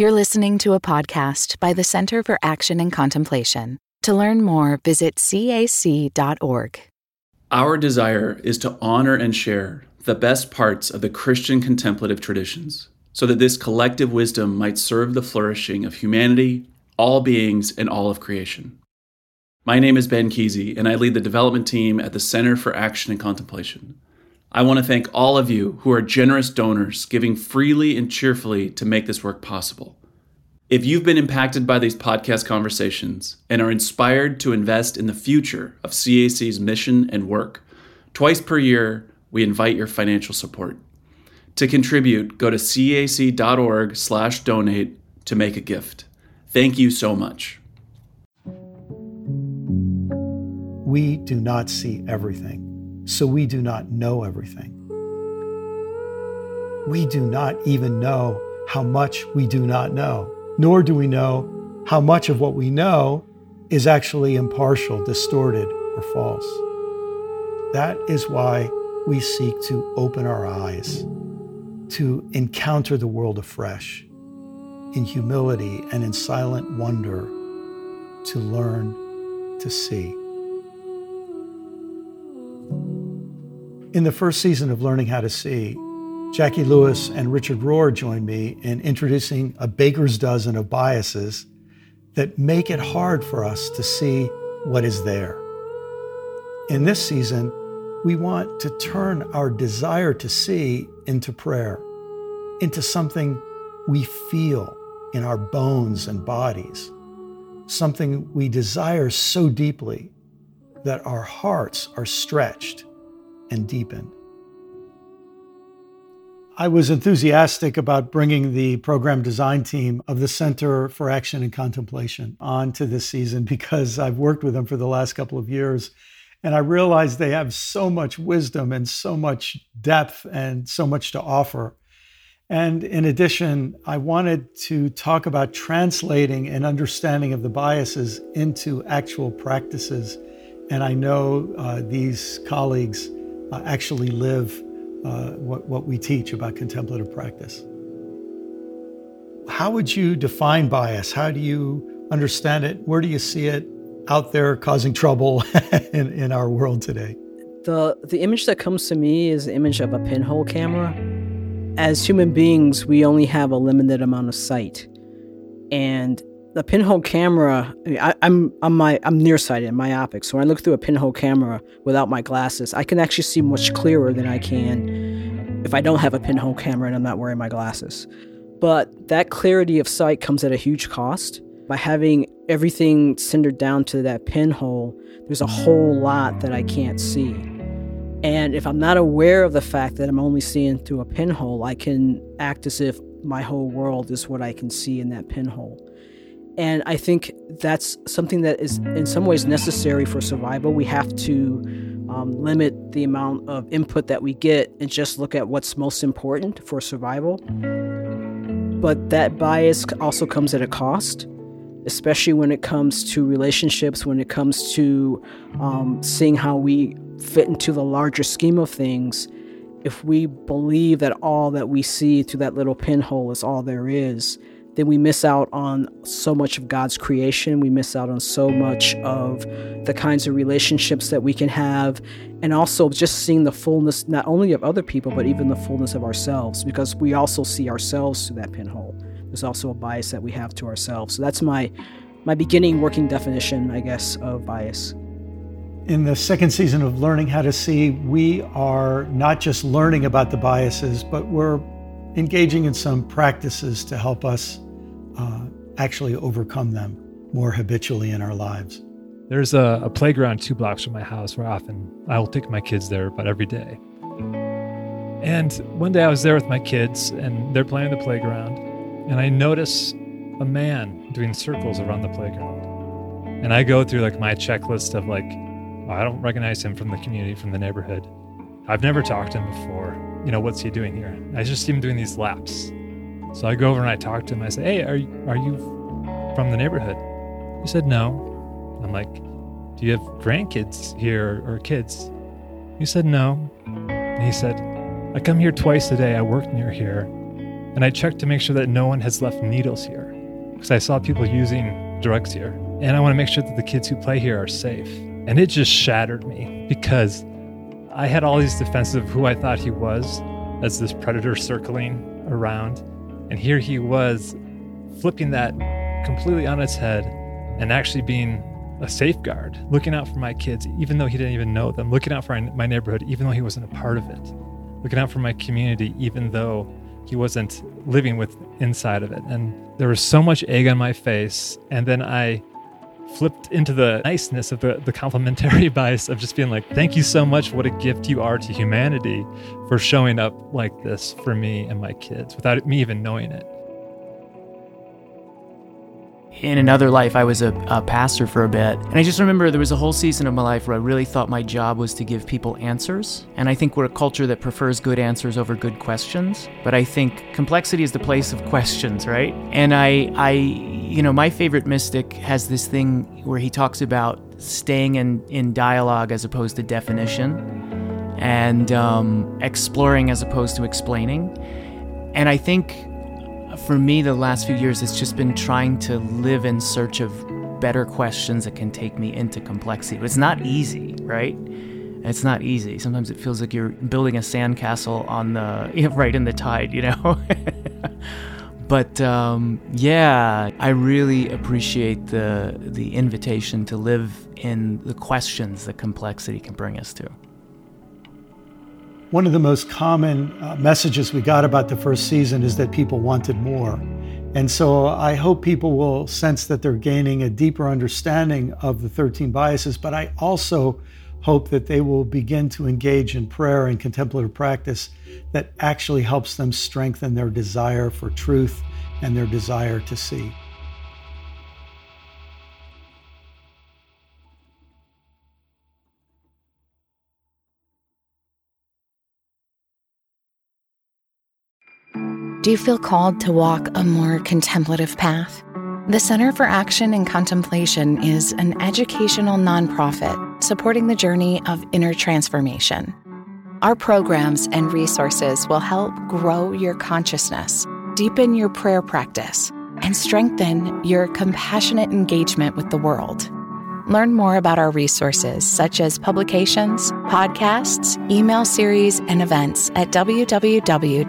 You're listening to a podcast by the Center for Action and Contemplation. To learn more, visit cac.org. Our desire is to honor and share the best parts of the Christian contemplative traditions so that this collective wisdom might serve the flourishing of humanity, all beings, and all of creation. My name is Ben Kesey, and I lead the development team at the Center for Action and Contemplation. I want to thank all of you who are generous donors, giving freely and cheerfully to make this work possible. If you've been impacted by these podcast conversations and are inspired to invest in the future of CAC's mission and work, twice per year we invite your financial support. To contribute, go to cac.org/donate to make a gift. Thank you so much. We do not see everything so we do not know everything. We do not even know how much we do not know, nor do we know how much of what we know is actually impartial, distorted, or false. That is why we seek to open our eyes, to encounter the world afresh, in humility and in silent wonder, to learn to see. In the first season of Learning How to See, Jacqui Lewis and Richard Rohr joined me in introducing a baker's dozen of biases that make it hard for us to see what is there. In this season, we want to turn our desire to see into prayer, into something we feel in our bones and bodies, something we desire so deeply that our hearts are stretched and deepened. I was enthusiastic about bringing the program design team of the Center for Action and Contemplation onto this season because I've worked with them for the last couple of years. And I realized they have so much wisdom and so much depth and so much to offer. And in addition, I wanted to talk about translating an understanding of the biases into actual practices. And I know uh, these colleagues uh, actually live uh, what, what we teach about contemplative practice. How would you define bias? How do you understand it? Where do you see it out there causing trouble in, in our world today? The, the image that comes to me is the image of a pinhole camera. As human beings, we only have a limited amount of sight. And the pinhole camera, I, am I'm my I'm nearsighted, myopic. So when I look through a pinhole camera without my glasses, I can actually see much clearer than I can if I don't have a pinhole camera and I'm not wearing my glasses. But that clarity of sight comes at a huge cost. By having everything centered down to that pinhole, there's a whole lot that I can't see. And if I'm not aware of the fact that I'm only seeing through a pinhole, I can act as if my whole world is what I can see in that pinhole. And I think that's something that is in some ways necessary for survival. We have to um, limit the amount of input that we get and just look at what's most important for survival. But that bias also comes at a cost, especially when it comes to relationships, when it comes to um, seeing how we fit into the larger scheme of things. If we believe that all that we see through that little pinhole is all there is, then we miss out on so much of God's creation. We miss out on so much of the kinds of relationships that we can have, and also just seeing the fullness not only of other people, but even the fullness of ourselves, because we also see ourselves through that pinhole. There's also a bias that we have to ourselves. So that's my my beginning working definition, I guess, of bias. In the second season of Learning How to See, we are not just learning about the biases, but we're engaging in some practices to help us uh, actually overcome them more habitually in our lives. There's a, a, playground two blocks from my house where often I will take my kids there about every day. And one day I was there with my kids and they're playing the playground, and I notice a man doing circles around the playground. And I go through like my checklist of like, oh, I don't recognize him from the community, from the neighborhood. I've never talked to him before. You know, what's he doing here? I just see him doing these laps. So I go over and I talk to him. I say, "Hey, are you, are you from the neighborhood?" He said, "No." I'm like, "Do you have grandkids here or kids?" He said, "No." And he said, "I come here twice a day. I work near here, and I check to make sure that no one has left needles here because I saw people using drugs here. And I want to make sure that the kids who play here are safe. And it just shattered me because I had all these defenses of who I thought he was as this predator circling around. And here he was flipping that completely on its head and actually being a safeguard, looking out for my kids, even though he didn't even know them, looking out for my neighborhood, even though he wasn't a part of it, looking out for my community, even though he wasn't living with inside of it. And there was so much egg on my face. And then I flipped into the niceness of the, the complimentary bias of just being like, thank you so much. What a gift you are to humanity for showing up like this for me and my kids without me even knowing it in another life, I was a, a, pastor for a bit. And I just remember there was a whole season of my life where I really thought my job was to give people answers. And I think we're a culture that prefers good answers over good questions. But I think complexity is the place of questions, right? And I, I, you know, my favorite mystic has this thing where he talks about staying in, in dialogue as opposed to definition and um, exploring as opposed to explaining. And I think for me, the last few years, it's just been trying to live in search of better questions that can take me into complexity. But it's not easy, right? It's not easy. Sometimes it feels like you're building a sandcastle on the right in the tide, you know. but um, yeah, I really appreciate the the invitation to live in the questions that complexity can bring us to. One of the most common uh, messages we got about the first season is that people wanted more. And so I hope people will sense that they're gaining a deeper understanding of the 13 biases, but I also hope that they will begin to engage in prayer and contemplative practice that actually helps them strengthen their desire for truth and their desire to see. Do you feel called to walk a more contemplative path? The Center for Action and Contemplation is an educational nonprofit supporting the journey of inner transformation. Our programs and resources will help grow your consciousness, deepen your prayer practice, and strengthen your compassionate engagement with the world. Learn more about our resources, such as publications, podcasts, email series, and events at www.cac.org.